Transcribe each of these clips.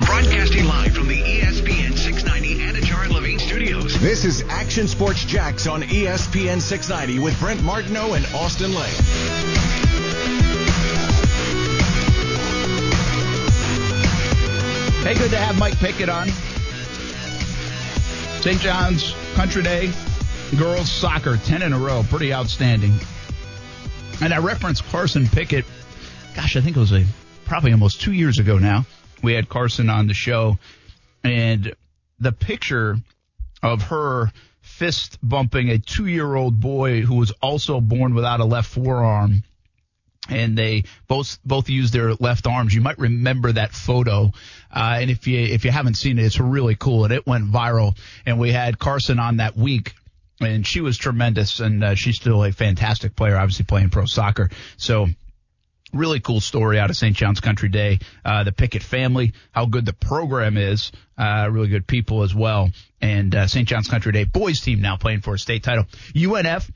Broadcasting live from the ESPN 690 Anajar and Levine studios. This is Action Sports Jax on ESPN 690 with Brent Martineau and Austen Lane. Hey, good to have Mike Pickett on. St. John's Country Day, girls soccer, 10 in a row, pretty outstanding. And I referenced Carson Pickett, gosh, I think it was a, probably almost two years ago now. We had Carson on the show, and the picture of her fist bumping a two year old boy who was also born without a left forearm and they both both use their left arms. You might remember that photo, uh, and if you if you haven't seen it, it's really cool, and it went viral. And we had Carson on that week, and she was tremendous, and uh, she's still a fantastic player, obviously playing pro soccer. So. Really cool story out of St. John's Country Day. Uh, the Pickett family, how good the program is, uh, really good people as well. And uh, St. John's Country Day boys team now playing for a state title. UNF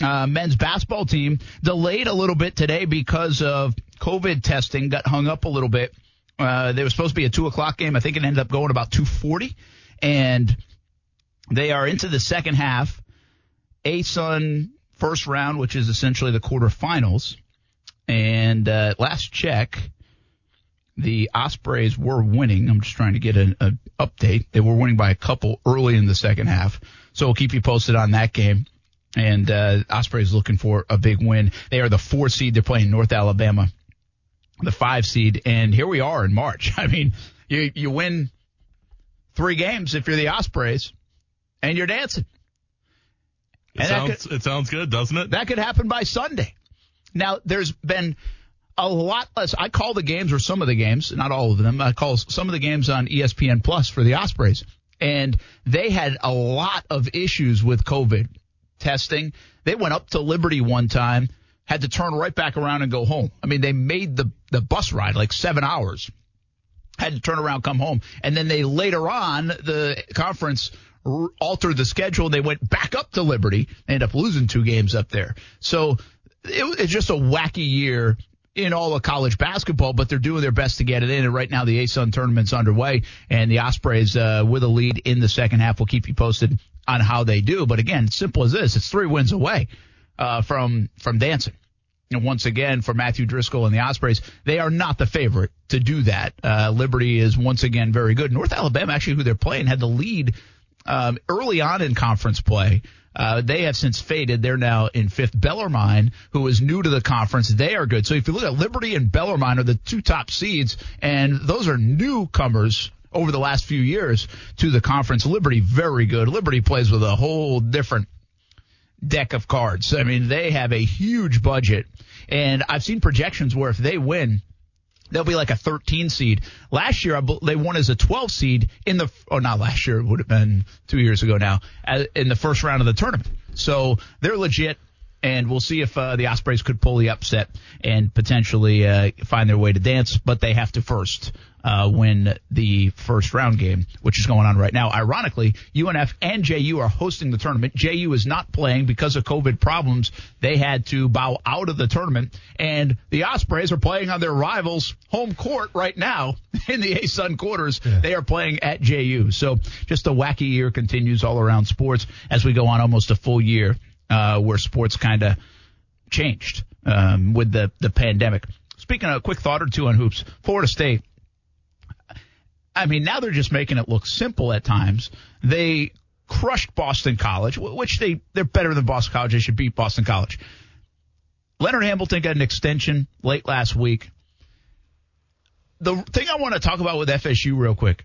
uh, men's basketball team delayed a little bit today because of COVID testing, got hung up a little bit. Uh, there was supposed to be a two o'clock game. I think it ended up going about 240 and they are into the second half. ASUN first round, which is essentially the quarterfinals. And, uh, last check, the Ospreys were winning. I'm just trying to get an, an update. They were winning by a couple early in the second half. So we'll keep you posted on that game and uh, Ospreys looking for a big win. They are the four seed. They're playing North Alabama, the five seed, and here we are in March. I mean, you you win three games if you're the Ospreys, and you're dancing. It And sounds, it sounds good, doesn't it? That could happen by Sunday. Now, there's been a lot less. I call the games, or some of the games, not all of them. I call some of the games on ESPN Plus for the Ospreys, and they had a lot of issues with COVID testing. They went up to Liberty one time, had to turn right back around and go home. I mean, they made the the bus ride like seven hours. Had to turn around, come home, and then they later on the conference altered the schedule. They went back up to Liberty, ended up losing two games up there. So it, it's just a wacky year in all of college basketball, but they're doing their best to get it in. And right now the ASUN tournament's underway and the Ospreys, uh, with a lead in the second half. We'll keep you posted on how they do. But again, simple as this, it's three wins away, uh, from, from dancing. And once again, for Matthew Driscoll and the Ospreys, they are not the favorite to do that. Uh, Liberty is once again very good. North Alabama, actually, who they're playing, had the lead um, early on in conference play. Uh, they have since faded. They're now in fifth. Bellarmine, who is new to the conference, they are good. So if you look at Liberty and Bellarmine are the two top seeds, and those are newcomers over the last few years to the conference. Liberty, very good. Liberty plays with a whole different deck of cards. I mean, they have a huge budget, and I've seen projections where if they win, they'll be like a 13 seed. Last year, they won as a 12 seed in the, or not last year, it would have been two years ago now, in the first round of the tournament. So they're legit. And we'll see if uh, the Ospreys could pull the upset and potentially uh, find their way to dance, but they have to first uh, win the first round game, which is going on right now. Ironically, UNF and JU are hosting the tournament. JU is not playing because of COVID problems. They had to bow out of the tournament, and the Ospreys are playing on their rivals' home court right now in the ASUN quarters. They are playing at JU. So just a wacky year continues all around sports as we go on almost a full year uh, where sports kind of changed um, with the the pandemic. Speaking of a quick thought or two on hoops, Florida State. I mean, now they're just making it look simple at times. They crushed Boston College, which they they're better than Boston College. They should beat Boston College. Leonard Hamilton got an extension late last week. The thing I want to talk about with FSU real quick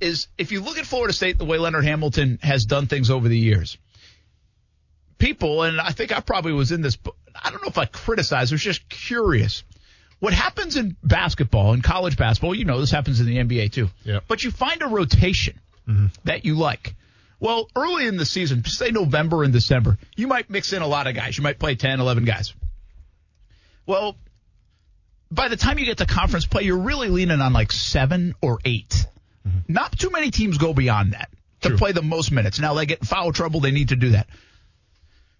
is if you look at Florida State the way Leonard Hamilton has done things over the years, people, and I think I probably was in this, I don't know if I criticized, I was just curious. What happens in basketball, in college basketball, you know, this happens in the NBA too. Yep. But you find a rotation mm-hmm. that you like. Well, early in the season, say November and December, you might mix in a lot of guys. You might play 10, 11 guys. Well, by the time you get to conference play, you're really leaning on like seven or 8 mm-hmm. Not too many teams go beyond that to True. play the most minutes. Now they get in foul trouble, they need to do that.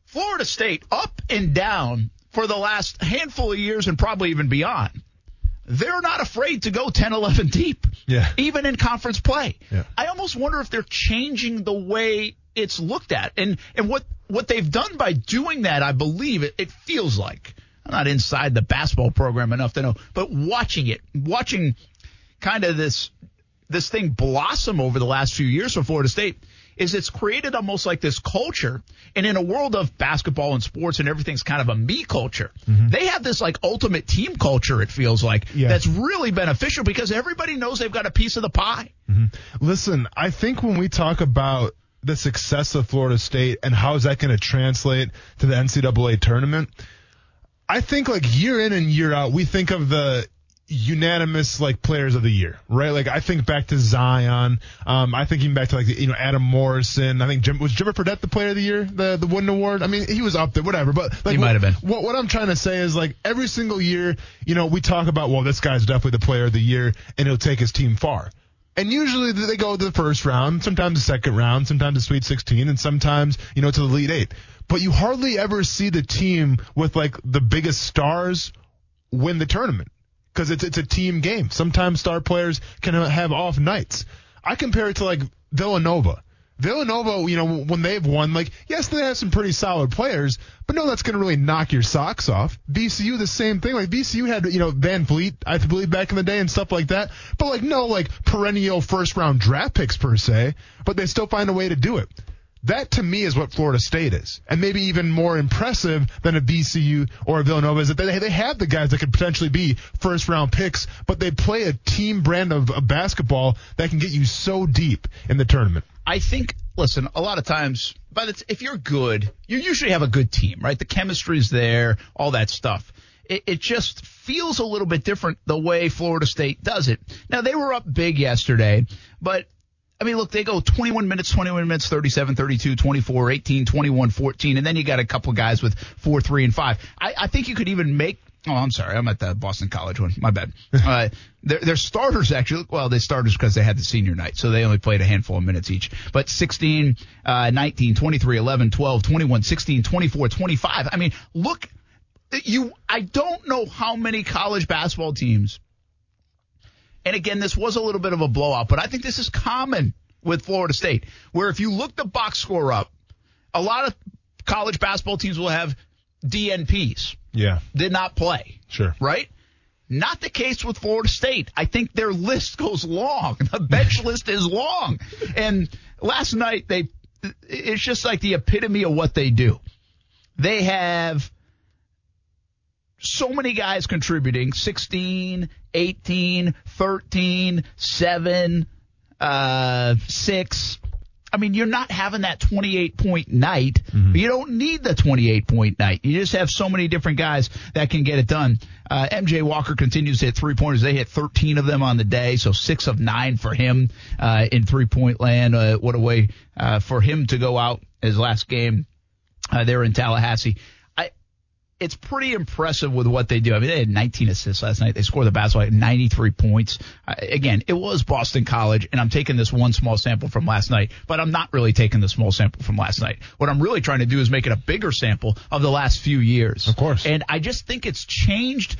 Florida State, up and down for the last handful of years and probably even beyond, they're not afraid to go 10, 11 deep, Yeah. even in conference play. Yeah. I almost wonder if they're changing the way it's looked at. And, and what, what they've done by doing that, I believe it, it feels like. I'm not inside the basketball program enough to know, but watching it, watching kind of this this thing blossom over the last few years for Florida State is it's created almost like this culture. And in a world of basketball and sports and everything's kind of a me culture, mm-hmm. they have this like ultimate team culture, it feels like, Yeah. that's really beneficial because everybody knows they've got a piece of the pie. Mm-hmm. Listen, I think when we talk about the success of Florida State and how is that going to translate to the NCAA tournament, I think like year in and year out, we think of the unanimous like players of the year, right? Like I think back to Zion. Um, I think even back to like you know Adam Morrison. I think Jim was Jimmer Fredette the player of the year, the the Wooden Award. I mean he was up there, whatever. But like He what- might have been. What what I'm trying to say is like every single year, you know, we talk about well this guy's definitely the player of the year and he'll take his team far. And usually they go to the first round, sometimes the second round, sometimes the Sweet 16, and sometimes, you know, to the Elite Eight. But you hardly ever see the team with like the biggest stars win the tournament because it's it's a team game. Sometimes star players can have off nights. I compare it to like Villanova. Villanova, you know, when they've won, like, yes, they have some pretty solid players, but no, that's going to really knock your socks off. VCU, the same thing. Like, VCU had, you know, Van Vliet, I believe, back in the day and stuff like that. But, like, no, like, perennial first round draft picks per se, but they still find a way to do it. That to me is what Florida State is, and maybe even more impressive than a VCU or a Villanova is that they they have the guys that could potentially be first round picks, but they play a team brand of, of basketball that can get you so deep in the tournament. I think, listen, a lot of times, but it's, if you're good, you usually have a good team, right? The chemistry's there, all that stuff. It, it just feels a little bit different the way Florida State does it. Now, they were up big yesterday, but I mean, look, they go 21 minutes, 21 minutes, 37, 32, 24, 18, 21, 14, and then you got a couple of guys with 4, 3, and 5. I, I think you could even make. Oh, I'm sorry. I'm at the Boston College one. My bad. Uh, their, their starters actually, well, they starters because they had the senior night, so they only played a handful of minutes each. But 16, uh, 19, 23, 11, 12, 21, 16, 24, 25. I mean, look, you, I don't know how many college basketball teams and again, this was a little bit of a blowout, but I think this is common with Florida State, where if you look the box score up, a lot of college basketball teams will have DNPs, Yeah, did not play, sure. right? Not the case with Florida State. I think their list goes long. The bench list is long. And last night they, it's just like the epitome of what they do. They have so many guys contributing 16, 18, 13, 7, uh, 6. I mean, you're not having that 28 point night. But you don't need the 28 point night. You just have so many different guys that can get it done. Uh, MJ Walker continues to hit three pointers. They hit 13 of them on the day, so six of nine for him uh, in three point land. Uh, what a way uh, for him to go out his last game uh, there in Tallahassee. It's pretty impressive with what they do. I mean, they had 19 assists last night. They scored the basketball at 93 points. Uh, again, it was Boston College, and I'm taking this one small sample from last night, but I'm not really taking the small sample from last night. What I'm really trying to do is make it a bigger sample of the last few years. Of course. And I just think it's changed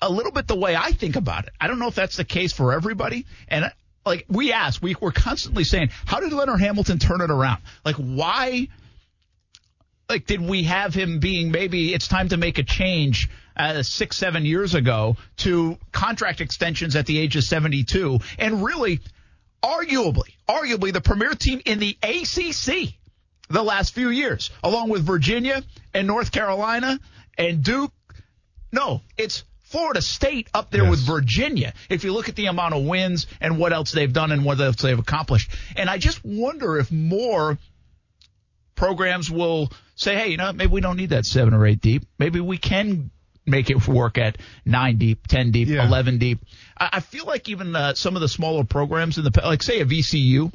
a little bit the way I think about it. I don't know if that's the case for everybody. And like we ask, we, we're constantly saying, how did Leonard Hamilton turn it around? Like why? Like did we have him being maybe it's time to make a change uh, six seven years ago to contract extensions at the age of 72 and really arguably arguably the premier team in the ACC the last few years along with Virginia and North Carolina and Duke no it's Florida State up there Yes. with Virginia. If you look at the amount of wins and what else they've done and what else they've accomplished. And I just wonder if more programs will say, hey, you know, maybe we don't need that seven or eight deep. Maybe we can make it work at nine deep, ten deep, Yeah. eleven deep. I, I feel like even uh, some of the smaller programs in the like say a VCU.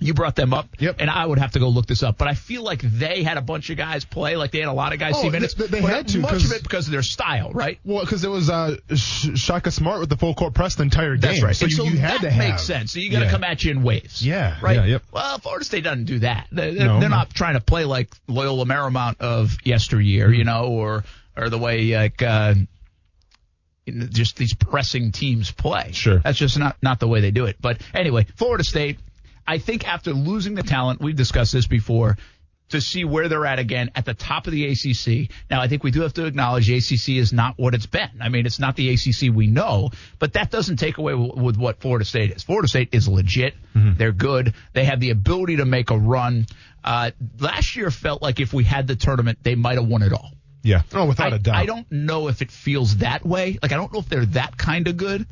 You brought them up, Yep. and I would have to go look this up. But I feel like they had a bunch of guys play, like they had a lot of guys Oh, see minutes. they- they but had to, much of it because of their style, right? Well, because it was uh, Shaka Smart with the full court press the entire game. That's right. So And you, you had that to have. makes sense. So you got to Yeah. come at you in waves. Yeah, Right. yeah, yep. Well, Florida State doesn't do that. They, they're, No, they're no. not trying to play like Loyola Marymount of yesteryear, you know, or or the way like uh, just these pressing teams play. Sure. That's just not not the way they do it. But anyway, Florida State. I think after losing the talent, we've discussed this before. To see where they're at again at the top of the ACC. Now, I think we do have to acknowledge the ACC is not what it's been. I mean, it's not the ACC we know, but that doesn't take away w- with what Florida State is. Florida State is legit. They're good. They have the ability to make a run. Uh, last year felt like if we had the tournament, they might have won it all. Yeah. Oh, without I, a doubt. I don't know if it feels that way. Like I don't know if they're that kind of good,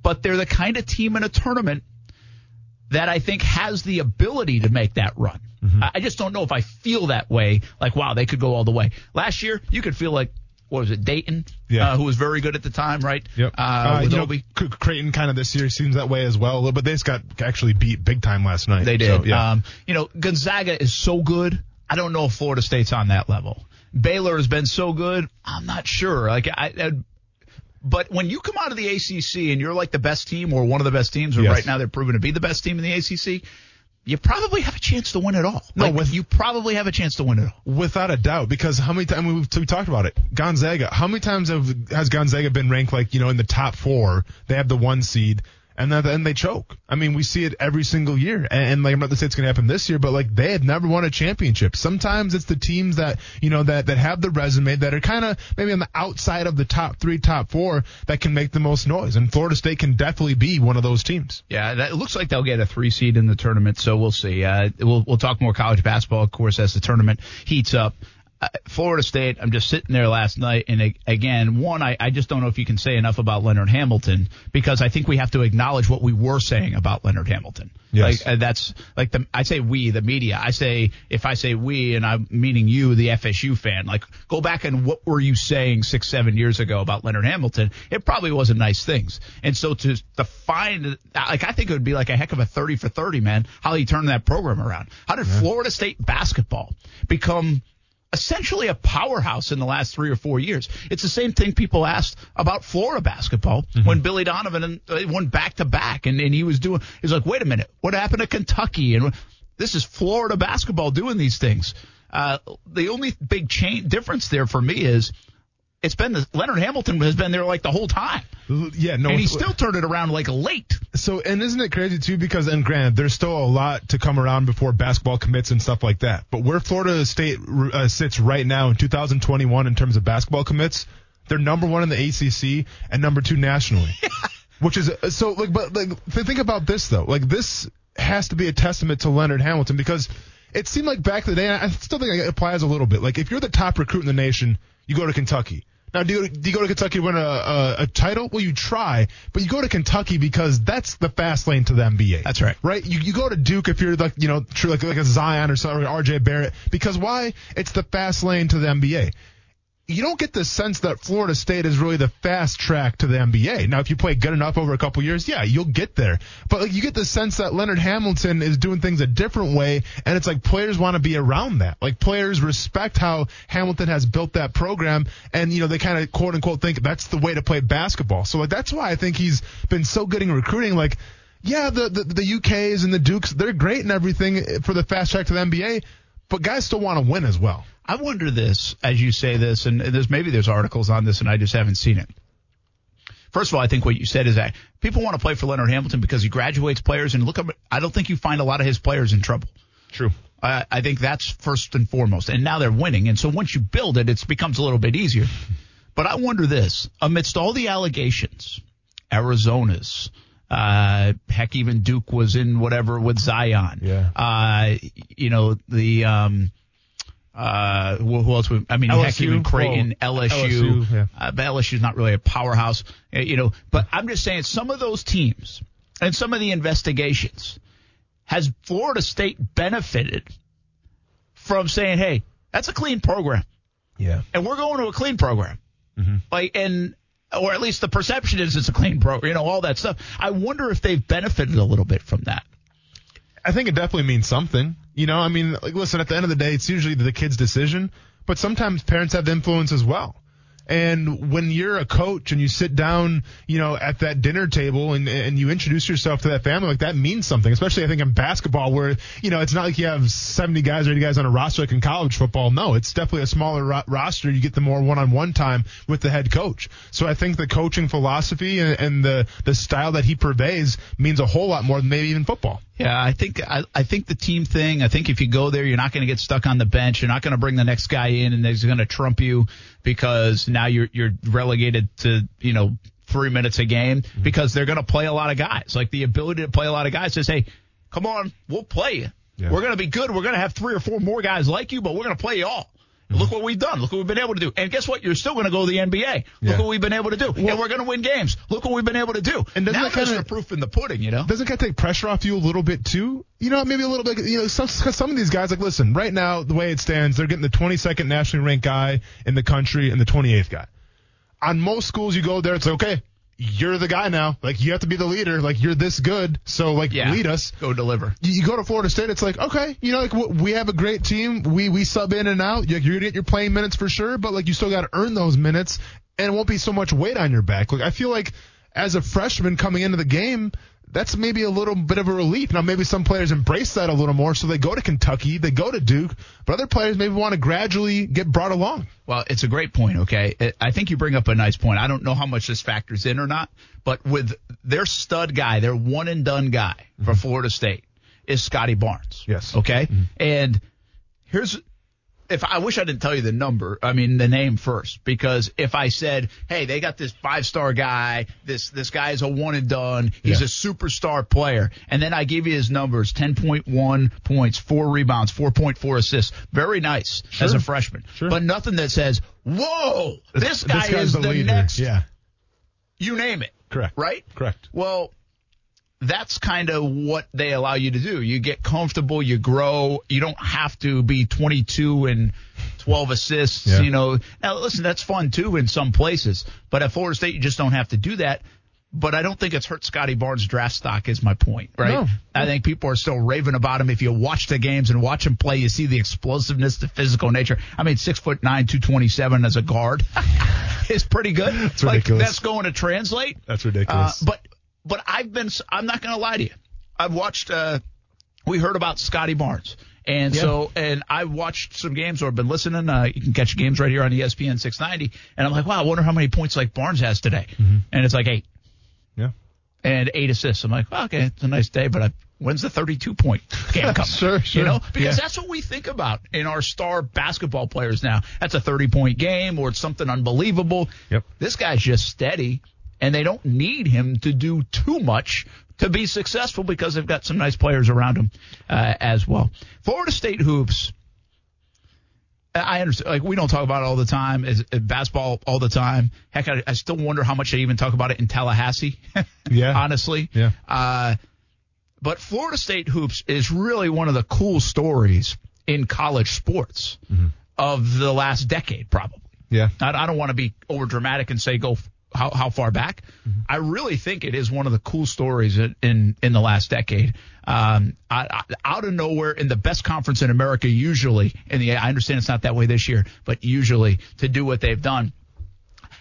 but they're the kind of team in a tournament that I think has the ability to make that run. Mm-hmm. I, just don't know if I feel that way. Like wow, they could go all the way. Last year, you could feel like what was it, Dayton, Yeah. uh, who was very good at the time, right? Yep. Uh, with you know, Obi. Creighton kind of this year seems that way as well, but they just got actually beat big time last night. They did. So, yeah. um, you know, Gonzaga is so good. I don't know if Florida State's on that level. Baylor has been so good. I'm not sure. Like I, I but when you come out of the ACC and you're like the best team or one of the best teams, or Yes. right now they're proven to be the best team in the ACC, you probably have a chance to win it all. No, Like, with- you probably have a chance to win it all. Without a doubt, because how many times we've we talked about it? Gonzaga. How many times have has Gonzaga been ranked like you know in the top four? They have the one seed, and then they choke. I mean, we see it every single year, and, and like I'm not to say it's going to happen this year, but like they had never won a championship. Sometimes it's the teams that you know that that have the resume that are kind of maybe on the outside of the top three, top four that can make the most noise, and Florida State can definitely be one of those teams. Yeah, that, it looks like they'll get a three seed in the tournament, so we'll see. Uh, we'll we'll talk more college basketball, of course, as the tournament heats up. Uh, Florida State, I'm just sitting there last night, and again, one, I, I just don't know if you can say enough about Leonard Hamilton because I think we have to acknowledge what we were saying about Leonard Hamilton. Yes. Like uh, that's like the I say we, the media. I say if I say we, and I'm meaning you, the FSU fan. Like go back and what were you saying six, seven years ago about Leonard Hamilton? It probably wasn't nice things. And so to to find like I think it would be like a heck of a thirty for thirty, man. How he turned that program around. How did Florida State basketball become? Essentially a powerhouse in the last three or four years. It's the same thing people asked about Florida basketball when Billy Donovan uh, won back to back, and and he was doing. He's like, wait a minute, what happened to Kentucky? And this is Florida basketball doing these things. Uh, the only big change difference there for me is it's been the, Leonard Hamilton has been there like the whole time, Yeah, no, and he still turned it around like late. So, and isn't it crazy too? Because, and granted, there's still a lot to come around before basketball commits and stuff like that. But where Florida State uh, sits right now in 2021 in terms of basketball commits, they're number one in the ACC and number two nationally. Which is so like, but like, think about this though. Like, this has to be a testament to Leonard Hamilton because it seemed like back in the day, and I still think it applies a little bit. Like, if you're the top recruit in the nation, you go to Kentucky. Now, do you, do you go to Kentucky to win a, a, a title? Well, you try, but you go to Kentucky because that's the fast lane to the NBA. That's right. Right? You, you go to Duke if you're like, you know, true, like, like a Zion or something, or RJ Barrett, because why? It's the fast lane to the NBA. You don't get the sense that Florida State is really the fast track to the NBA. Now, if you play good enough over a couple years, yeah, you'll get there. But like, you get the sense that Leonard Hamilton is doing things a different way, and it's like players want to be around that. Like players respect how Hamilton has built that program, and you know they kind of quote unquote think that's the way to play basketball. So like that's why I think he's been so good in recruiting. Like, yeah, the the, the UKs and the Dukes, they're great and everything for the fast track to the NBA, but guys still want to win as well. I wonder this as you say this, and there's maybe there's articles on this, and I just haven't seen it. First of all, I think what you said is that people want to play for Leonard Hamilton because he graduates players, and look, I don't think you find a lot of his players in trouble. True. I, I think that's first and foremost. And now they're winning, and so once you build it, it becomes a little bit easier. But I wonder this: amidst all the allegations, Arizona's, uh, heck, even Duke was in whatever with Zion. Yeah. Uh, you know the um, uh, who else? I mean, heck, LSU? even Creighton, Well, LSU. LSU, yeah. Uh, but LSU's not really a powerhouse, you know. But I'm just saying, some of those teams and some of the investigations has Florida State benefited from saying, "Hey, that's a clean program, Yeah. and we're going to a clean program." Like, and or at least the perception is it's a clean program. You know, all that stuff. I wonder if they've benefited a little bit from that. I think it definitely means something. You know, I mean, like, listen, at the end of the day, it's usually the kid's decision, but sometimes parents have influence as well. And when you're a coach and you sit down, you know, at that dinner table and, and you introduce yourself to that family, like that means something, especially I think in basketball where, you know, it's not like you have 70 guys or 80 guys on a roster like in college football. No, it's definitely a smaller ro- roster. You get the more one-on-one time with the head coach. So I think the coaching philosophy and, and the, the style that he purveys means a whole lot more than maybe even football. Yeah, I think I, I think the team thing. I think if you go there, you're not going to get stuck on the bench. You're not going to bring the next guy in and he's going to trump you because now you're you're relegated to you know three minutes a game mm-hmm. because they're going to play a lot of guys. Like the ability to play a lot of guys says, hey, come on, we'll play you. Yeah. We're going to be good. We're going to have three or four more guys like you, but we're going to play you all. Mm-hmm. Look what we've done. Look what we've been able to do. And guess what? You're still going to go to the NBA. Look Yeah. what we've been able to do. and we're going to win games. Look what we've been able to do. And doesn't now that kinda- the proof in the pudding, you know? doesn't kind of take pressure off you a little bit too? You know, maybe a little bit. You know, some some of these guys, like, listen, right now the way it stands, they're getting the 22nd nationally ranked guy in the country and the 28th guy. On most schools, you go there, it's okay. You're the guy now. Like, you have to be the leader. Like, you're this good, so like, Yeah. lead us. Go deliver. You, you go to Florida State, it's like, okay, you know, like w- we have a great team. We we sub in and out. You're, you're gonna get your playing minutes for sure, but like, you still got to earn those minutes, and it won't be so much weight on your back. Like, I feel like as a freshman coming into the game, that's maybe a little bit of a relief. Now, maybe some players embrace that a little more, so they go to Kentucky, they go to Duke, but other players maybe want to gradually get brought along. Well, it's a great point, okay? I- I think you bring up a nice point. I don't know how much this factors in or not, but with their stud guy, their one and done guy for mm-hmm. Florida State is Scottie Barnes. Yes. Okay? Mm-hmm. And here's if I wish I didn't tell you the number, I mean the name first, because if I said, "Hey, they got this five-star guy, this this guy is a one and done, he's Yeah. a superstar player," and then I give you his numbers: ten point one points, four rebounds, four point four assists, very nice as a freshman, Sure. but nothing that says, "Whoa, this guy guy's is the, leader. next," Yeah, you name it, correct. right? Correct. Well, that's kind of what they allow you to do. You get comfortable, you grow. You don't have to be 22 and 12 assists. Yeah. You know, now listen, that's fun too in some places, but at Florida State, you just don't have to do that. But I don't think it's hurt Scottie Barnes' draft stock. Is my point, right? No. I think people are still raving about him. If you watch the games and watch him play, you see the explosiveness, the physical nature. I mean, six foot nine, two twenty seven as a guard is pretty good. That's like ridiculous. that's going to translate. That's Uh, ridiculous. but but I've been I'm not going to lie to you. I've watched. Uh, we heard about Scottie Barnes, and so and I've watched some games or been listening. Uh, you can catch games right here on ESPN 690, and I'm like, wow, I wonder how many points like Barnes has today, and it's like eight yeah. and eight assists. I'm like, well, okay, it's a nice day, but I, when's the 32 point game coming? Sure, sure. You know, because Yeah. that's what we think about in our star basketball players now. That's a 30 point game or it's something unbelievable. Yep. This guy's just steady, and they don't need him to do too much to be successful because they've got some nice players around him uh, as well. Florida State hoops. I understand. Like we don't talk about it all the time. Is uh, basketball all the time? Heck, I, I still wonder how much they even talk about it in Tallahassee. Yeah. honestly. Yeah. Uh, but Florida State hoops is really one of the cool stories in college sports of the last decade, probably. Yeah. I, I don't want to be over dramatic and say go how, how far back. I really think it is one of the cool stories in in, in the last decade. Um, I, I, out of nowhere in the best conference in America, usually in the I understand it's not that way this year, but usually to do what they've done.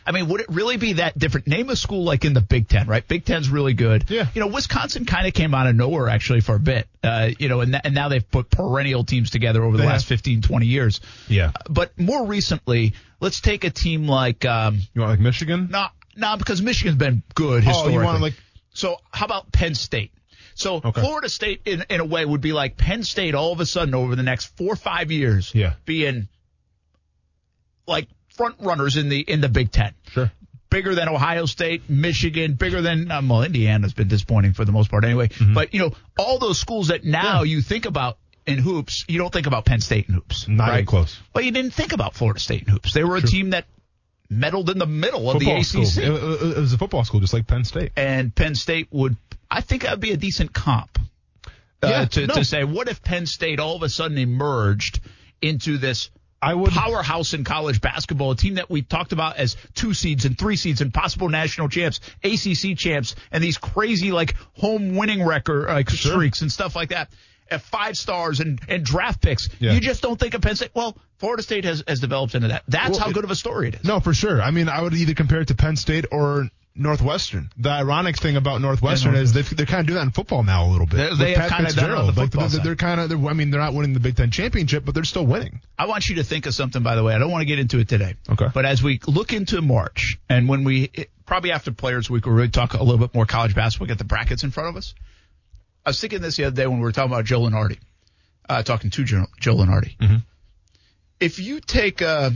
I mean, would it really be that different? Name a school like in the Big Ten, right? Big Ten's really good. Yeah. You know, Wisconsin kind of came out of nowhere actually for a bit. Uh, you know, and, th- and now they've put perennial teams together over the They last have. 15, 20 years. Yeah. But more recently, let's take a team like, um, You want like Michigan? no, no, because Michigan's been good Oh, historically. you want like So how about Penn State? So Okay. Florida State, in, in a way, would be like Penn State all of a sudden over the next four or five years, Yeah. being like front runners in the in the Big Ten. sure. Bigger than Ohio State, Michigan, bigger than um, well, Indiana's been disappointing for the most part anyway. But you know, all those schools that now you think about in hoops, you don't think about Penn State in hoops, Not right? even close. But you didn't think about Florida State in hoops. They were a team that meddled in the middle of Football the school. ACC It, it- it was a football school, just like Penn State. and Penn State would, I think that would be a decent comp. Uh, Yeah, to, no. to say, what if Penn State all of a sudden emerged into this I would powerhouse in college basketball, a team that we talked about as two seeds and three seeds and possible national champs, ACC champs, and these crazy like home winning record like Sure. streaks and stuff like that. At five stars and, and draft picks, Yeah. you just don't think of Penn State. Well, Florida State has, has developed into that. That's Well, how good of a story it is. No, for sure. I mean, I would either compare it to Penn State or Northwestern. The ironic thing about Northwestern Yeah, is they, they're kind of doing that in football now a little bit. They, they have kind of done it on the football like, they're, they're kind of, they're, I mean, they're not winning the Big Ten championship, but they're still winning. I want you to think of something, by the way. I don't want to get into it today. Okay. But as we look into March, and when we probably after Players Week, we'll really talk a little bit more college basketball, get the brackets in front of us. I was thinking this the other day when we were talking about Joe Lunardi, uh, talking to Joe, Joe Lunardi. Mm-hmm. If you take, uh,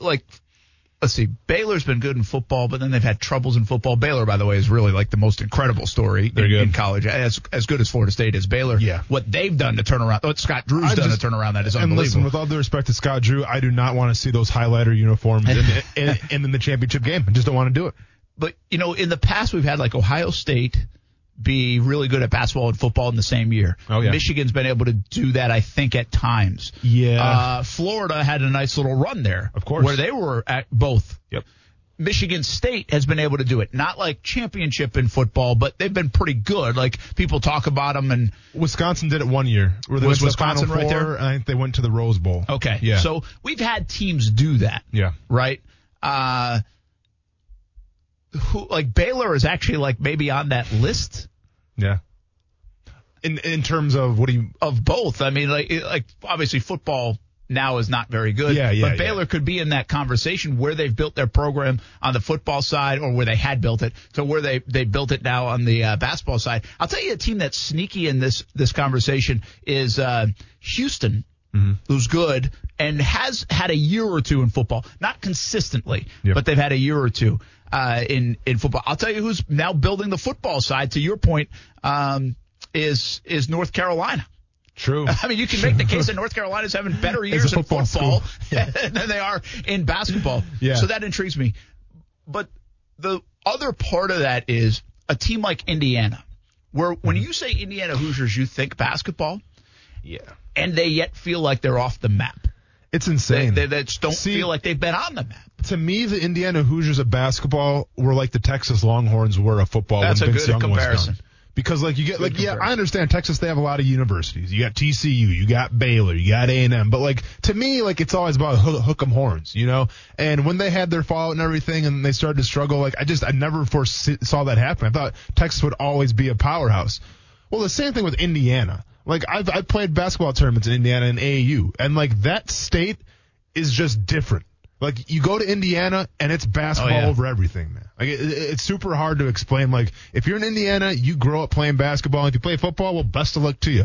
like, let's see, Baylor's been good in football, but then they've had troubles in football. Baylor, by the way, is really like the most incredible story in, in college, as as good as Florida State is. Baylor, Yeah. what they've done to turn around, what Scott Drew's I done just- to turn around that is unbelievable. And listen, with all due respect to Scott Drew, I do not want to see those highlighter uniforms in, in, in, in the championship game. I just don't want to do it. but you know, in the past we've had like Ohio State be really good at basketball and football in the same year. Oh, yeah. Michigan's been able to do that, I think, at times. Yeah. Uh, Florida had a nice little run there, Of course. where they were at both. Yep. Michigan State has been able to do it, not like championship in football, but they've been pretty good. Like people talk about them, and Wisconsin did it one year. Where they Was to the Wisconsin right Four, there? I think they went to the Rose Bowl. okay, Yeah. So we've had teams do that. Yeah. right? Uh, who like Baylor is actually like maybe on that list Yeah. In in terms of what do you of both. I mean, like like obviously football now is not very good. Yeah, yeah, But Baylor yeah. could be in that conversation where they've built their program on the football side, or where they had built it, to where they they built it now on the uh, basketball side. I'll tell you a team that's sneaky in this this conversation is uh, Houston. Mm-hmm. Who's good and has had a year or two in football, not consistently, Yep. but they've had a year or two uh, in in football. I'll tell you who's now building the football side. To your point, um, is is North Carolina. True. I mean, you can make the case that North Carolina's having better years in football football school. than they are in basketball. Yeah. So that intrigues me. But the other part of that is a team like Indiana, where when you say Indiana Hoosiers, you think basketball, yeah. And they yet feel like they're off the map. It's insane. they, they just don't See- feel like they've been on the map. to me, the Indiana Hoosiers of basketball were like the Texas Longhorns were of football That's when a Vince good Young comparison. was gone. Because like you get like yeah. I understand Texas they have a lot of universities. You got TCU, you got Baylor, you got A and M, but like to me like it's always about hook, hook 'em horns, you know. And when they had their fallout and everything, and they started to struggle, like I just I never foresaw that happen. I thought Texas would always be a powerhouse. Well, the same thing with Indiana. Like I've I've played basketball tournaments in Indiana and AAU, and like that state is just different. Like you go to Indiana and it's basketball Oh, yeah. over everything, man. Like it, it- it's super hard to explain. Like if you're in Indiana, you grow up playing basketball. And if you play football, well, best of luck to you.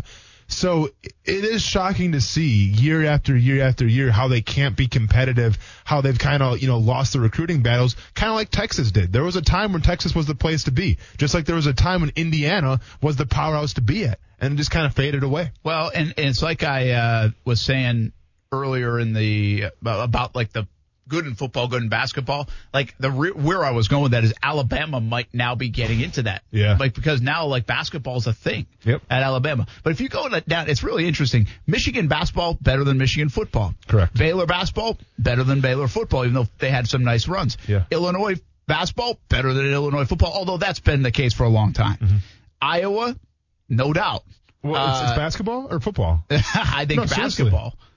So it is shocking to see year after year after year how they can't be competitive, how they've kind of, you know, lost the recruiting battles, kind of like Texas did. There was a time when Texas was the place to be, just like there was a time when Indiana was the powerhouse to be at, and it just kind of faded away. Well, and, and it's like I uh, was saying earlier in the about, about like the good in football, good in basketball. Like the re- where I was going with that is Alabama might now be getting into that. Yeah. Like because now like basketball is a thing. Yep. At Alabama, but if you go down, it's really interesting. Michigan basketball better than Michigan football. Correct. Baylor basketball better than Baylor football, even though they had some nice runs. Yeah. Illinois basketball better than Illinois football, although that's been the case for a long time. Mm-hmm. Iowa, no doubt. Well, it's, it's Uh, basketball or football? I think No, seriously.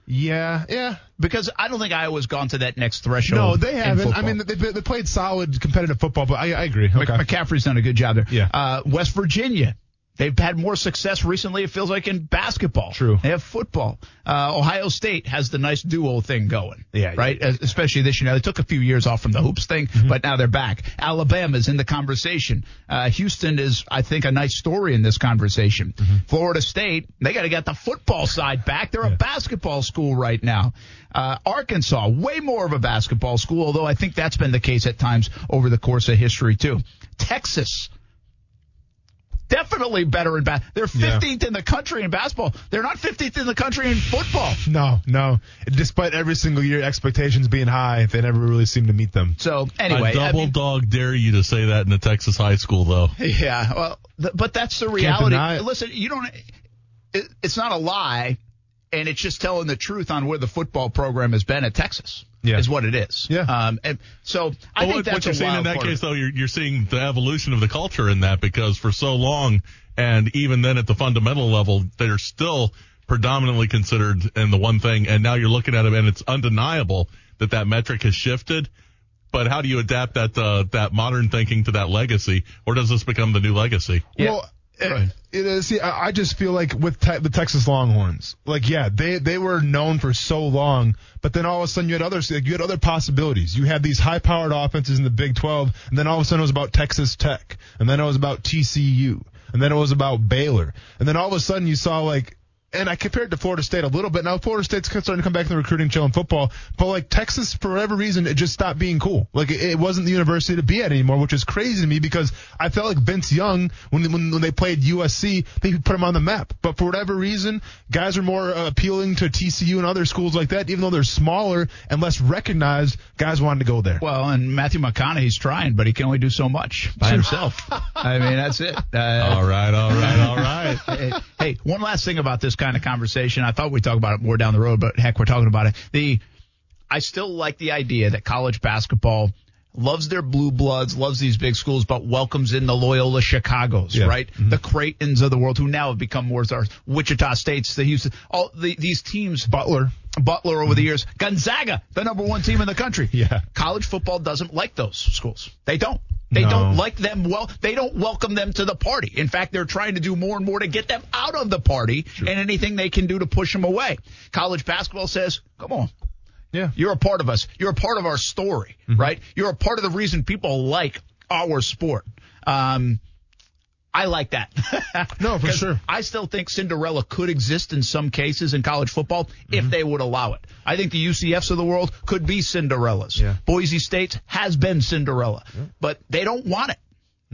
Yeah, yeah. Because I don't think Iowa's gone to that next threshold. No, they haven't. I mean, they, they played solid competitive football, but I, I agree. Okay. McCaffery's done a good job there. Yeah. Uh, West Virginia. They've had more success recently, it feels like, in basketball. True. They have football. Uh, Ohio State has the nice duo thing going. Yeah, yeah, Right? Especially this year. Now, they took a few years off from the hoops thing, Mm-hmm. but now they're back. Alabama's in the conversation. Uh, Houston is, I think, a nice story in this conversation. Mm-hmm. Florida State, they got to get the football side back. They're a basketball school right now. Uh, Arkansas, way more of a basketball school, although I think that's been the case at times over the course of history, too. Texas, definitely better in bas. They're Yeah. 15th in the country in basketball. They're not 15th in the country in football. No, no. Despite every single year expectations being high, they never really seem to meet them. So anyway, I double mean, dog dare you to say that in a Texas high school, though. yeah. Well, th- but that's the reality. Listen, you don't. It, it's not a lie. and it's just telling the truth on where the football program has been at Texas. Yeah. is what it is. Yeah. Um, and so I Well, think what, that's what you're a seeing wild in that case, though, you're, you're seeing the evolution of the culture in that because for so long, and even then at the fundamental level, they're still predominantly considered in the one thing. And now you're looking at them, and it's undeniable that that metric has shifted. But how do you adapt that uh, that modern thinking to that legacy, or does this become the new legacy? Yeah. Well, Eh, right. it. See, I, I just feel like with te- the Texas Longhorns, like yeah, they they were known for so long, but then all of a sudden you had others, like, you had other possibilities. You had these high-powered offenses in the Big 12, and then all of a sudden it was about Texas Tech, and then it was about TCU, and then it was about Baylor, and then all of a sudden you saw like. And I compared to Florida State a little bit. Now Florida State's starting to come back in the recruiting chill in football, but like Texas, for whatever reason, it just stopped being cool. Like it, it wasn't the university to be at anymore, which is crazy to me because I felt like Vince Young when when, when they played USC, they put him on the map. But for whatever reason, guys are more uh, appealing to TCU and other schools like that, even though they're smaller and less recognized. Guys wanted to go there. Well, and Matthew McConaughey's trying, but he can only do so much by himself. I mean, that's it. Uh, All right, all right, all right. hey, hey, one last thing about this kind of conversation. I thought we'd talk about it more down the road, but heck, we're talking about it. The I still like the idea that college basketball loves their blue bloods, loves these big schools, but welcomes in the Loyola Chicago's, Yeah. right? Mm-hmm. The Creightons of the world who now have become more our Wichita States, the Houston, all the, these teams. Butler. Butler over the mm-hmm. years, Gonzaga, the number one team in the country. Yeah. College football doesn't like those schools. They don't. They No. don't like them well. They don't welcome them to the party. In fact, they're trying to do more and more to get them out of the party and anything they can do to push them away. College basketball says, come on. Yeah. You're a part of us. You're a part of our story, right? You're a part of the reason people like our sport. Um, I like that. No, for sure. I still think Cinderella could exist in some cases in college football Mm-hmm. if they would allow it. I think the UCFs of the world could be Cinderellas. Yeah. Boise State has been Cinderella, but they don't want it.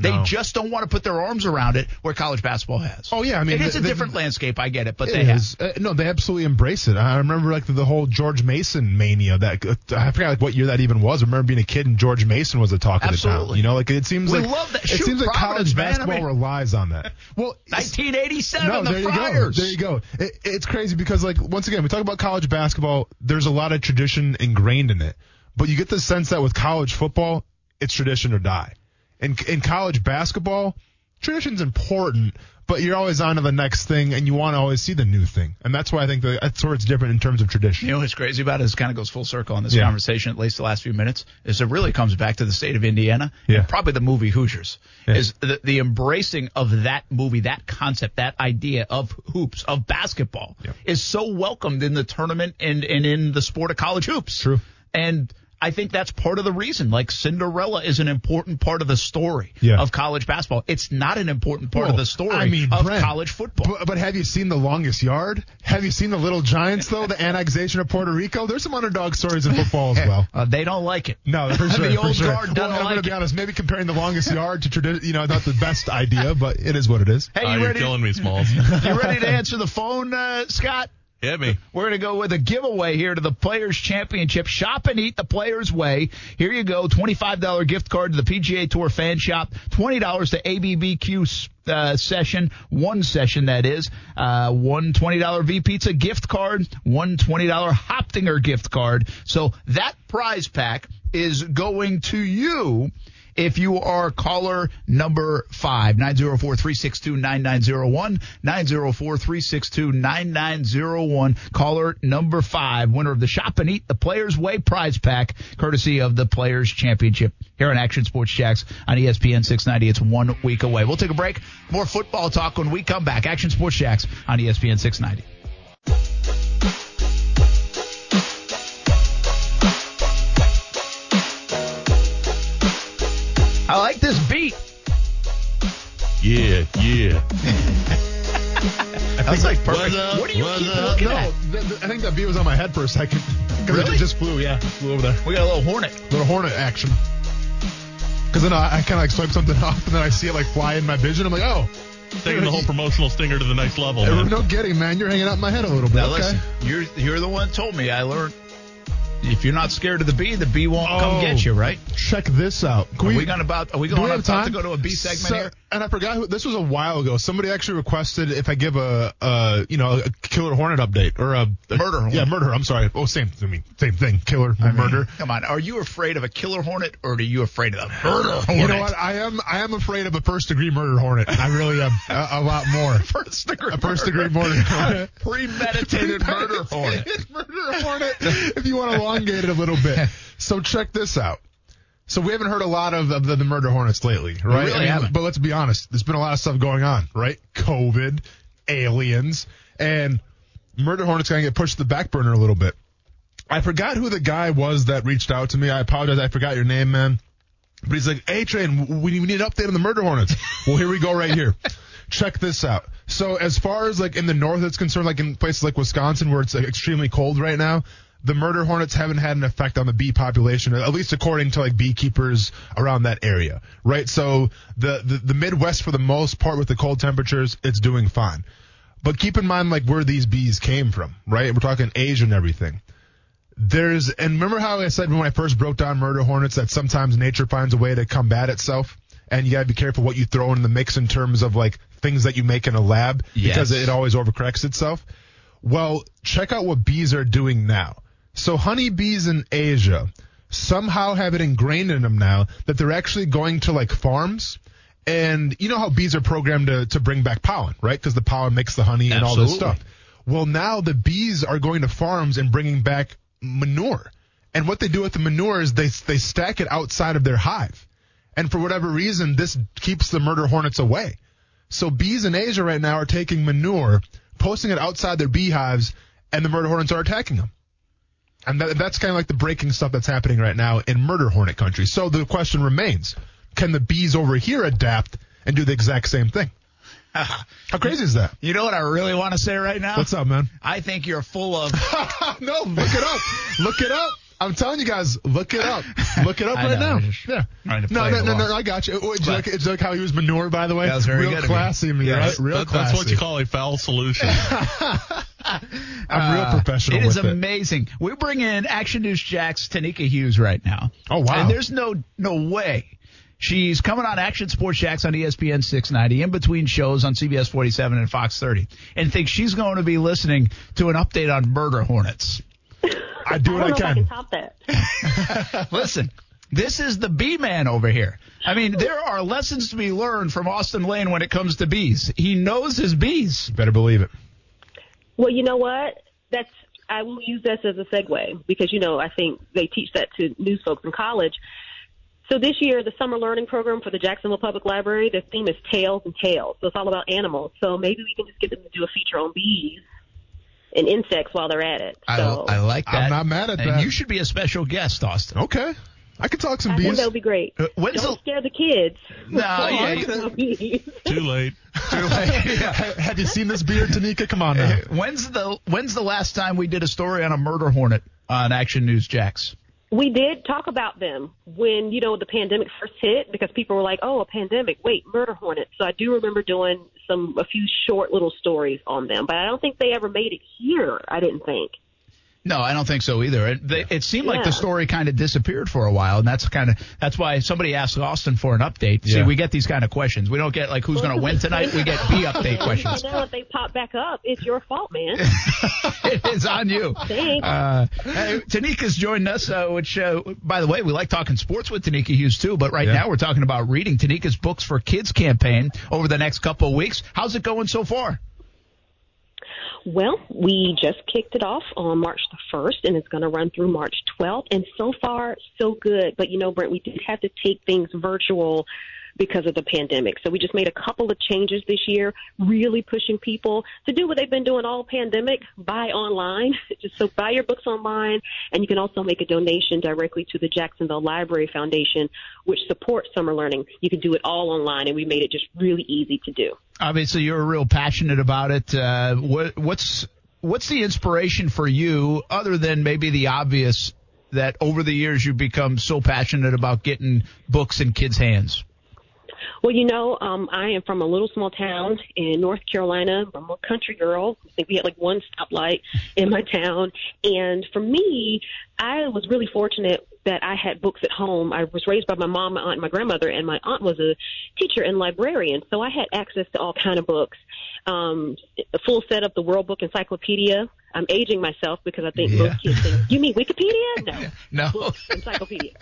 They No. just don't want to put their arms around it where college basketball has. Oh, yeah, I mean, it is a different landscape. I get it, but It they have. Uh, no, they absolutely embrace it. I remember like the, the whole George Mason mania. That uh, I forgot like what year that even was. I remember being a kid and George Mason was the talk of the town. Absolutely. You know, like it seems We like love that. it seems like college man. I basketball mean- relies on that. Well, 1987, no, the there you Friars. go. There you go. It, it's crazy because like once again, we talk about college basketball. There's a lot of tradition ingrained in it, but you get the sense that with college football, it's tradition or die. In in college basketball, tradition's important, but you're always on to the next thing, and you want to always see the new thing, and that's why I think that that's where it's different in terms of tradition. You know what's crazy about it? Is it kind of goes full circle in this Yeah. conversation, at least the last few minutes, is it really comes back to the state of Indiana Yeah. and probably the movie Hoosiers. Yeah. Is the, the embracing of that movie, that concept, that idea of hoops, of basketball, Yeah. is so welcomed in the tournament and, and in the sport of college hoops. True. And I think that's part of the reason. Like Cinderella is an important part of the story Yeah. of college basketball. It's not an important part of the story I mean, of Brent, college football. But, but have you seen the longest yard? Have you seen the Little Giants though? The annexation of Puerto Rico. There's some underdog stories in football as well. Uh, they don't like it. No, for sure. the for old sure. guard Well, doesn't I'm like gonna be it. honest. Maybe comparing the longest yard to tradition, you know, not the best idea, but it is what it is. Hey, you you're ready? killing me, Smalls. You ready to answer the phone, uh, Scott? Hit me. We're going to go with a giveaway here to the Players Championship. Shop and eat the Players Way. Here you go. $25 gift card to the PGA Tour Fan Shop. $20 to ABBQ uh, session. One session, that is. Uh, one $20 V Pizza gift card. One $20 Hoptinger gift card. So that prize pack is going to you if you are caller number five, 904-362-9901, 904-362-9901, caller number five, winner of the Shop and Eat the Players Way prize pack, courtesy of the Players Championship here on Action Sports Jax on ESPN 690. It's one week away. We'll take a break. More football talk when we come back. Action Sports Jax on ESPN 690. Like this beat. Yeah, yeah. That's like perfect. Up? What are you keep looking No, at? th- th- I think that bee was on my head for a second. Really? It just flew, yeah. Flew over there. We got a little hornet. Little hornet action. Because then I, I kind of like swipe something off, and then I see it like fly in my vision. I'm like, oh, Taking the whole promotional stinger to the next level, man. no kidding, man. You're hanging out in my head a little bit. Now okay. listen, you're you're the one that told me I learned if you're not scared of the bee, the bee won't come Oh. get you, right? Check this out. Can Are we going about? Are we going we have about time to go to a bee segment So- here? And I forgot who this was a while ago. Somebody actually requested if I give a, a you know a killer hornet update or a, a Murder hornet. Yeah, murder. I'm sorry. Oh, same. I mean, same thing. Killer murder. Come on, are you afraid of a killer hornet or are you afraid of the murder hornet? You know what? I am. I am afraid of a first degree murder hornet. I really am. a, a lot more. First degree, A first degree murder hornet. premeditated murder hornet. murder hornet. If you want to elongate it a little bit. So check this out. So we haven't heard a lot of, of the, the murder hornets lately, right? really I mean, haven't. But let's be honest. There's been a lot of stuff going on, right? COVID, aliens, and murder hornets going to get pushed to the back burner a little bit. I forgot who the guy was that reached out to me. I apologize. I forgot your name, man. But he's like, hey, Train, we, we need an update on the murder hornets. well, here we go right here. Check this out. So as far as like in the north it's concerned, like in places like Wisconsin where it's like, extremely cold right now, the murder hornets haven't had an effect on the bee population, at least according to like beekeepers around that area, right? So the, the, the Midwest for the most part with the cold temperatures, it's doing fine. But keep in mind like where these bees came from, right? We're talking Asia and everything there's and remember how I said when I first broke down murder hornets that sometimes nature finds a way to combat itself and you gotta be careful what you throw in the mix in terms of like things that you make in a lab because it always overcorrects itself. Well, check out what bees are doing now. So honeybees in Asia somehow have it ingrained in them now that they're actually going to like farms and you know how bees are programmed to, to bring back pollen, right? Because the pollen makes the honey and all this stuff. Well, now the bees are going to farms and bringing back manure. And what they do with the manure is they they stack it outside of their hive. And for whatever reason, this keeps the murder hornets away. So bees in Asia right now are taking manure, posting it outside their beehives, and the murder hornets are attacking them. And that, that's kind of like the breaking stuff that's happening right now in murder hornet country. So the question remains, can the bees over here adapt and do the exact same thing? How crazy is that? You know what I really want to say right now? What's up, man? I think you're full of. no, look it up. Look it up. I'm telling you guys, look it up. Look it up I right know, now. Yeah. No, no, no, no, I got you. It's But- like, it's like how he was manure, by the way. That was very Real good of classy, me, Yes. right? Real That- classy. that's what you call a foul solution. I'm real uh, professional It is with it. amazing. We bring in Action News Jax Tennika Hughes right now. Oh, wow. And there's no no way. She's coming on Action Sports Jax on ESPN 690 in between shows on CBS 47 and Fox 30 and thinks she's going to be listening to an update on murder hornets. I do I what don't I know if I can. can top that. Listen, this is the bee man over here. I mean, there are lessons to be learned from Austen Lane when it comes to bees. He knows his bees. Better believe it. Well, you know what? That's I will use this as a segue because you know I think they teach that to news folks in college. So this year, the summer learning program for the Jacksonville Public Library, the theme is Tails and Tales. So it's all about animals. So maybe we can just get them to do a feature on bees and insects while they're at it. So I, I like that. I'm not mad at and that. you should be a special guest, Austen. Okay. I could talk some I think bees. that would be great. Uh, when's Don't the- scare the kids. No, yeah, you- Bees. Too late. Ha- Have you seen this beard, Tennika? Come on now. When's the when's the last time we did a story on a murder hornet on Action News Jax? We did talk about them when, you know, the pandemic first hit because people were like, oh, a pandemic. Wait, murder hornets. So I do remember doing some, a few short little stories on them, but I don't think they ever made it here. I didn't think. No, I don't think so either. It, they, it seemed like the story kind of disappeared for a while, and that's kind of that's why somebody asked Austen for an update. See, we get these kind of questions. We don't get like who's going to win tonight. We get bee update questions. Now if they pop back up, it's your fault, man. it is on you. Thanks. Uh, hey, Tennika's joined us, uh, which, uh, by the way, we like talking sports with Tennika Hughes too. But right Yeah. now we're talking about reading Tennika's books for kids campaign over the next couple of weeks. How's it going so far? Well, we just kicked it off on March the 1st, and it's going to run through March 12th. And so far, so good. But, you know, Brent, we did have to take things virtual because of the pandemic. So we just made a couple of changes this year, really pushing people to do what they've been doing all pandemic, buy online. Just so buy your books online, and you can also make a donation directly to the Jacksonville Library Foundation, which supports summer learning. You can do it all online, and we made it just really easy to do. Obviously, you're real passionate about it. Uh, what, what's what's the inspiration for you, other than maybe the obvious that over the years you've become so passionate about getting books in kids' hands? Well, you know, um, I am from a little small town in North Carolina. I'm a country girl. I think we had like one stoplight in my town. And for me, I was really fortunate that I had books at home. I was raised by my mom, my aunt, and my grandmother, and my aunt was a teacher and librarian, so I had access to all kind of books. Um, a full set of the World Book Encyclopedia. I'm aging myself because I think Yeah. most kids think, "You mean Wikipedia?" No, No. book encyclopedia.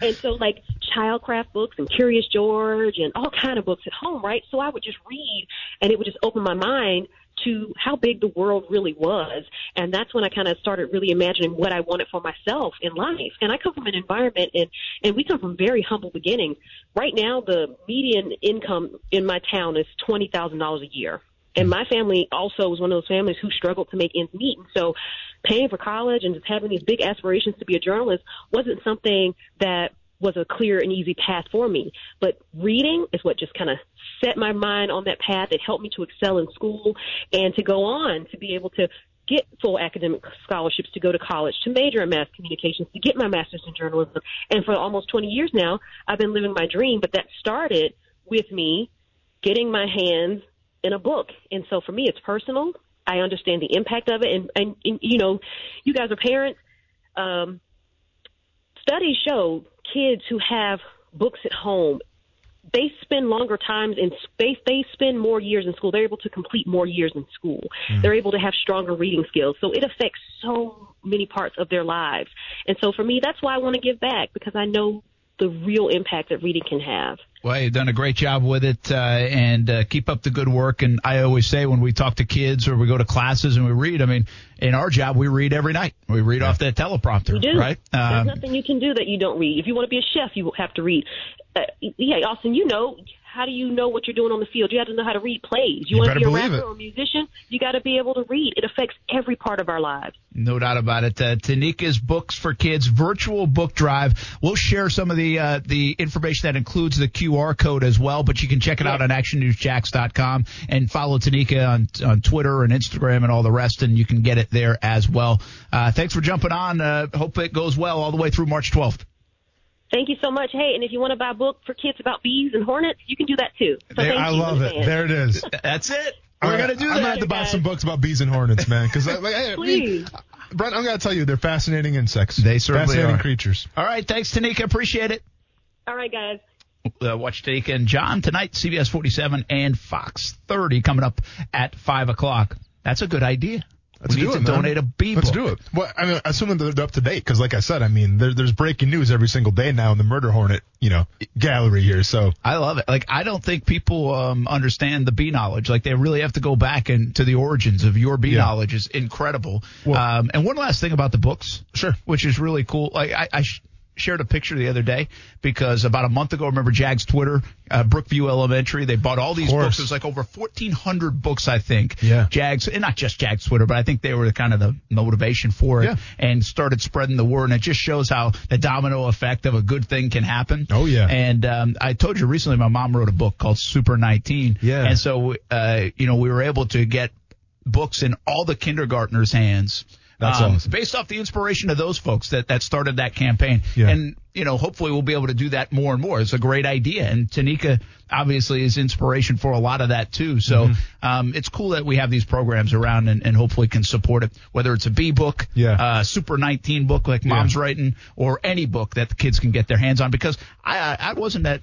and so, like childcraft books and Curious George and all kind of books at home, right? So I would just read, and it would just open my mind to how big the world really was. And that's when I kind of started really imagining what I wanted for myself in life. And I come from an environment and, and we come from very humble beginnings. Right now, the median income in my town is $20,000 a year. And my family also was one of those families who struggled to make ends meet. And so paying for college and just having these big aspirations to be a journalist wasn't something that was a clear and easy path for me. But reading is what just kind of set my mind on that path. It helped me to excel in school and to go on to be able to get full academic scholarships to go to college, to major in mass communications, to get my master's in journalism. And for almost 20 years now, I've been living my dream. But that started with me getting my hands in a book. And so for me, it's personal. I understand the impact of it. And, and, and you know, you guys are parents. Um, studies show kids who have books at home they spend longer times in space they spend more years in school. They're able to complete more years in school. Hmm. They're able to have stronger reading skills. So it affects so many parts of their lives. And so for me that's why i want to give back because i know the real impact that reading can have Well, you've done a great job with it, uh, and uh, keep up the good work. And I always say when we talk to kids or we go to classes and we read, I mean, in our job we read every night. We read off that teleprompter, You do. right? There's Um, nothing you can do that you don't read. If you want to be a chef, you have to read. Uh, yeah, Austen, you know, how do you know what you're doing on the field? You have to know how to read plays. You, You want to be a rapper it. or a musician? You got to be able to read. It affects every part of our lives. No doubt about it. Uh, Tennika's Books for Kids virtual book drive. We'll share some of the uh, the information that includes the QR code as well, but you can check it out on actionnewsjax.com and follow Tennika on on Twitter and Instagram and all the rest, and you can get it there as well. Uh, thanks for jumping on. Uh, hope it goes well all the way through March 12th. Thank you so much. Hey, and if you want to buy a book for kids about bees and hornets, you can do that too. So There- I love it. advance. There it is. That's it. We're gonna do I'm that. gonna have to buy some books about bees and hornets, man. Because like, hey, I mean, Brent, I'm gonna tell you, they're fascinating insects. They certainly fascinating are. creatures. All right. Thanks, Tennika. Appreciate it. All right, guys. uh, watch Tennika and John tonight, CBS 47 and Fox 30 coming up at 5 o'clock. That's a good idea. Let's we do it, to man. donate a bee Let's book. do it. Well, I mean, assuming that they're up to date, because like I said, I mean, there, there's breaking news every single day now in the Murder Hornet, you know, gallery here. So I love it. Like I don't think people um, understand the bee knowledge. Like they really have to go back and to the origins of your bee Yeah. knowledge is incredible. Well- um, and one last thing about the books, Sure. which is really cool. Like I, I sh- shared a picture the other day because about a month ago, remember Jag's Twitter, uh, Brookview Elementary, they bought all these books. There's like over 1,400 books, I think. Yeah. Jags, and not just Jag's Twitter, but I think they were kind of the motivation for it Yeah. and started spreading the word. And it just shows how the domino effect of a good thing can happen. Oh, yeah. And um, I told you recently, my mom wrote a book called Super 19. Yeah. And so, uh, you know, we were able to get books in all the kindergartners' hands. That's um, awesome. Based off the inspiration of those folks that, that started that campaign. Yeah. And, you know, hopefully we'll be able to do that more and more. It's a great idea. And Tennika obviously is inspiration for a lot of that too. So, Mm-hmm. um, it's cool that we have these programs around and, and hopefully can support it, whether it's a bee book, Yeah. uh, Super 19 book like mom's writing or any book that the kids can get their hands on because I, I wasn't that,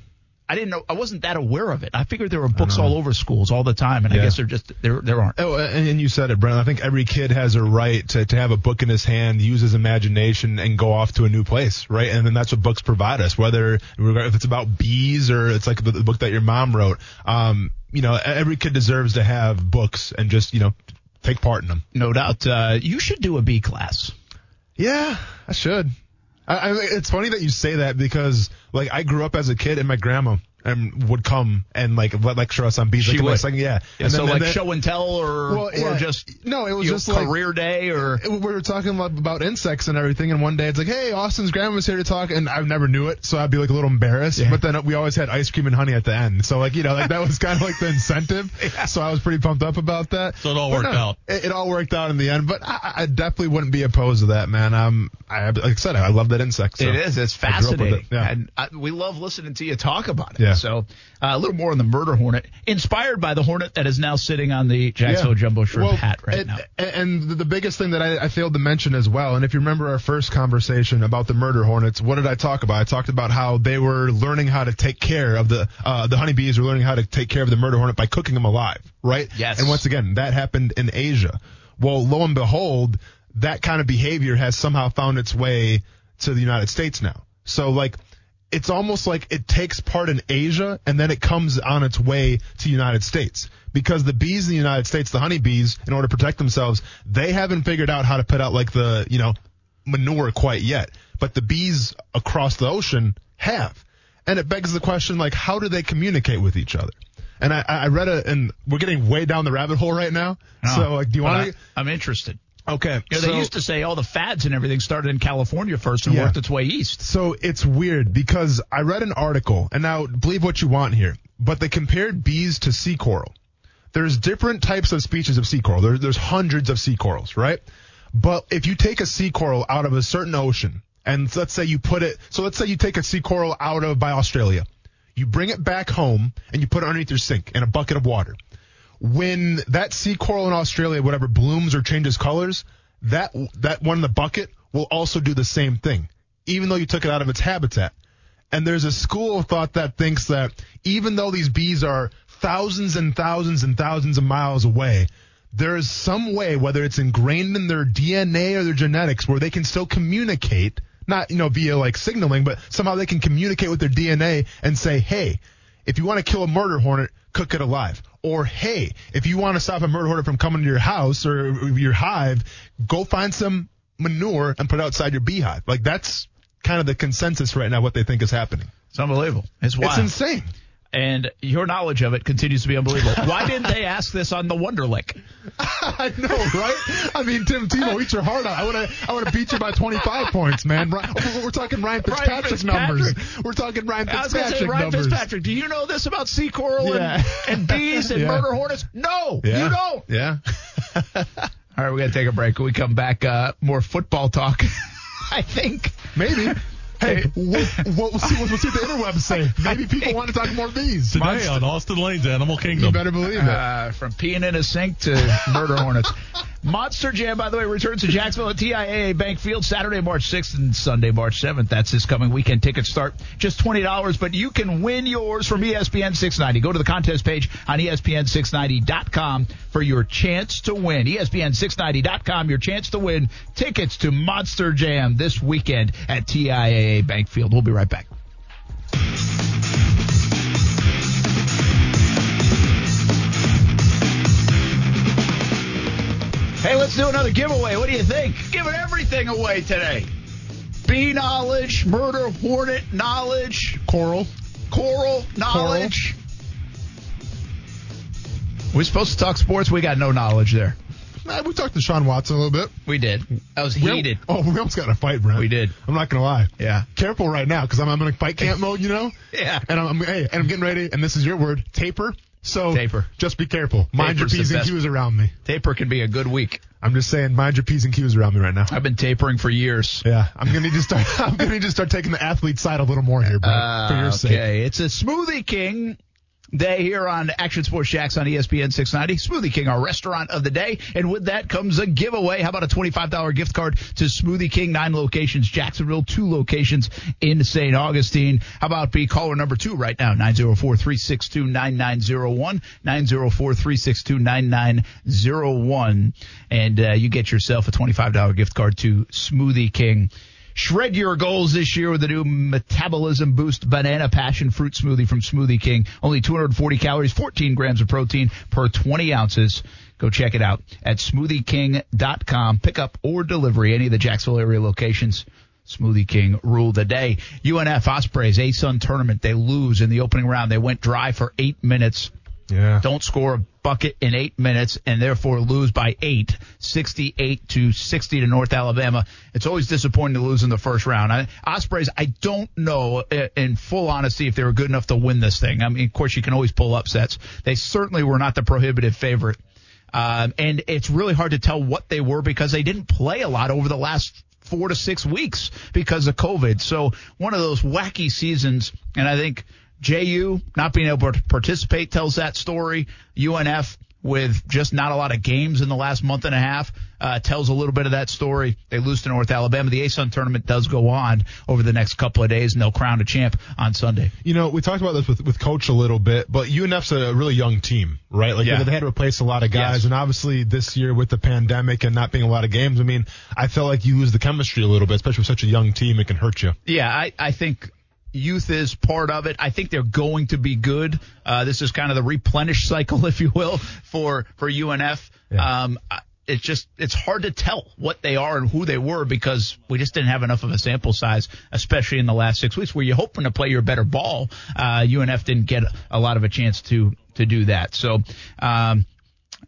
I didn't know, I wasn't that aware of it. I figured there were books all over schools all the time and I Yeah. guess there just, there, there aren't. Oh, and, and you said it, Brent. I think every kid has a right to, to have a book in his hand, use his imagination, and go off to a new place, right? And then that's what books provide us, whether if it's about bees or it's like the, the book that your mom wrote. Um, you know, every kid deserves to have books and just, you know, take part in them. No doubt. Uh, you should do a bee class. Yeah, I should. I, I, it's funny that you say that because, like, I grew up as a kid and my grandma um, would come and like lecture us on bees. She like, in my would. second- yeah. And And so then- like then- show and tell or, Well, or just, No, it was you know, just like- career day or. we were talking about, about insects and everything, and one day it's like, "Hey, Austen's grandma's here to talk," and I never knew it, so I'd be like a little embarrassed. Yeah. But then we always had ice cream and honey at the end, so like you know, like that was kind of like the incentive. So I was pretty pumped up about that. So it all But worked no, out. It, it all worked out in the end, but I, I definitely wouldn't be opposed to that, man. Um, I like I said, I love that insect. So it is. It's I grew up with fascinating. it, Yeah. And I, we love listening to you talk about it. Yeah. So uh, a little more on the murder hornet, inspired by the hornet that is now sitting on the Jacksonville Jumbo Shrimp Well, hat right and, now. And the biggest thing that I, I failed to mention as well, and if you remember our first conversation about the murder hornets, what did I talk about? I talked about how they were learning how to take care of the uh, the honeybees were learning how to take care of the murder hornet by cooking them alive, right? Yes. And once again, that happened in Asia. Well, lo and behold, that kind of behavior has somehow found its way to the United States now. So like it's almost like it takes part in Asia and then it comes on its way to the United States. Because the bees in the United States, the honeybees, in order to protect themselves, they haven't figured out how to put out like the, you know, manure quite yet. But the bees across the ocean have. And it begs the question, like, how do they communicate with each other? And I, I read a, and we're getting way down the rabbit hole right now. so, like, do you want to? I'm interested. Okay. You know, so- they used to say all the fads and everything started in California first and Yeah. worked its way east. So it's weird because I read an article, and now believe what you want here, but they compared bees to sea coral. There's different types of species of sea coral. There, there's hundreds of sea corals, right? But if you take a sea coral out of a certain ocean, and let's say you put it, so let's say you take a sea coral out of by Australia, you bring it back home and you put it underneath your sink in a bucket of water. When that sea coral in Australia, whatever blooms or changes colors, that that one in the bucket will also do the same thing, even though you took it out of its habitat. And there's a school of thought that thinks that even though these bees are thousands and thousands and thousands of miles away, there is some way, whether it's ingrained in their DNA or their genetics, where they can still communicate, not, you know, via like signaling, but somehow they can communicate with their DNA and say, hey, if you want to kill a murder hornet, cook it alive. Or, hey, if you want to stop a murder hornet from coming to your house or your hive, go find some manure and put it outside your beehive. Like that's kind of the consensus right now, what they think is happening. It's unbelievable. It's wild. It's insane. And your knowledge of it continues to be unbelievable. Why didn't they ask this on the Wonderlic? I know, right? I mean, Tim Tebow, eat your heart out. I want to, I want to beat you by 25 points, man. We're, talking Ryan Fitzpatrick, Fitzpatrick. numbers. We're talking Ryan I was going to Fitzpatrick say, Ryan numbers. Fitzpatrick, do you know this about sea coral Yeah. and, and bees and Yeah. murder hornets? No, Yeah. you don't. Yeah. All right, we're going to take a break. When we come back, uh, more football talk, I think. Maybe. Hey, we'll, we'll, we'll, see, we'll see what the interwebs say. Maybe people want to talk more bees. Today on Austen Lane's Animal Kingdom. You Kingdom. better believe it. Uh, from peeing in a sink to murder hornets. Monster Jam, by the way, returns to Jacksonville at TIAA Bank Field Saturday, March 6th and Sunday, March 7th. That's this coming weekend. Tickets start just $20, but you can win yours from ESPN 690. Go to the contest page on E ESPN690.com for your chance to win. E ESPN690.com, your chance to win tickets to Monster Jam this weekend at TIAA Bank Field. We'll be right back. Let's do another giveaway. What do you think? Giving everything away today. Bee knowledge, murder hornet knowledge, Coral. coral knowledge. We're supposed to talk sports. We got no knowledge there. Eh, we talked to Sean Watson a little bit. We did. I was We al- heated. Oh, we almost got in a fight, Brent. We did. I'm not gonna lie. Yeah. Careful right now, because I'm, I'm in fight camp mode, you know. Yeah. And I'm, I'm hey, and I'm getting ready, and this is your word, taper. So Taper. Just be careful. Mind Taper's your p's and q's around me. Taper can be a good week. I'm just saying, mind your p's and q's around me right now. I've been tapering for years. Yeah, I'm gonna need to start. I'm gonna need to start taking the athlete side a little more here, Brent, for your ah, sake. Okay, it's a Smoothie King day here on Action Sports Jax on ESPN 690. Smoothie King, our restaurant of the day. And with that comes a giveaway. How about a $25 gift card to Smoothie King? Nine locations, Jacksonville, two locations in St. Augustine. How about be caller number two right now? 904-362-9901. 904-362-9901. And uh, you get yourself a $25 gift card to Smoothie King. Shred your goals this year with the new metabolism boost banana passion fruit smoothie from Smoothie King. Only 240 calories, 14 grams of protein per 20 ounces. Go check it out at smoothieking.com. Pick up or delivery any of the Jacksonville area locations. Smoothie King rule the day. UNF Ospreys ASUN tournament. They lose in the opening round. They went dry for eight minutes Yeah. don't score a bucket in eight minutes and therefore lose by eight, 68 to 60 to North Alabama. It's always disappointing to lose in the first round. I, Ospreys, I don't know uh, in full honesty if they were good enough to win this thing. I mean, of course, you can always pull upsets. They certainly were not the prohibitive favorite. Um, and it's really hard to tell what they were because they didn't play a lot over the last four to six weeks because of COVID. So one of those wacky seasons, and I think JU not being able to participate tells that story. UNF with just not a lot of games in the last month and a half uh, tells a little bit of that story. They lose to North Alabama. The ASUN tournament does go on over the next couple of days, and they'll crown a champ on Sunday. You know, we talked about this with, with coach a little bit, but UNF's a really young team, right? Like Yeah. they had to replace a lot of guys, Yes. and obviously this year with the pandemic and not being a lot of games, I mean, I felt like you lose the chemistry a little bit, especially with such a young team. It can hurt you. Yeah, I, I think youth is part of it. I think they're going to be good. Uh, this is kind of the replenish cycle, if you will, for for UNF. Yeah. Um, it's just it's hard to tell what they are and who they were because we just didn't have enough of a sample size, especially in the last six weeks, where you're hoping to play your better ball. Uh, UNF didn't get a lot of a chance to to do that. So. Um,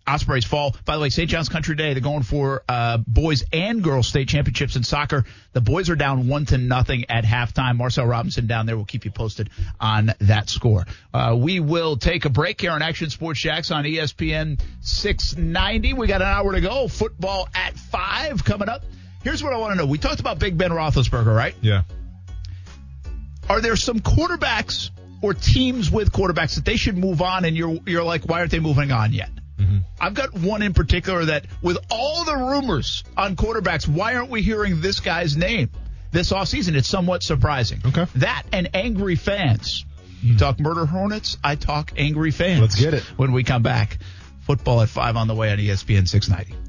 Ospreys fall. By the way, St. John's Country Day, they're going for uh, boys and girls state championships in soccer. The boys are down one to nothing at halftime. Marcel Robinson down there will keep you posted on that score. Uh, we will take a break here on Action Sports Jax on ESPN 690. We got an hour to go. Football at five coming up. Here's what I want to know. We talked about Big Ben Roethlisberger, right? Yeah. Are there some quarterbacks or teams with quarterbacks that they should move on, and you're you're like, why aren't they moving on yet? Mm-hmm. I've got one in particular that, with all the rumors on quarterbacks, why aren't we hearing this guy's name this offseason? It's somewhat surprising. Okay. That and angry fans. You hmm. talk murder hornets, I talk angry fans. Let's get it. When we come back, football at five on the way on ESPN 690.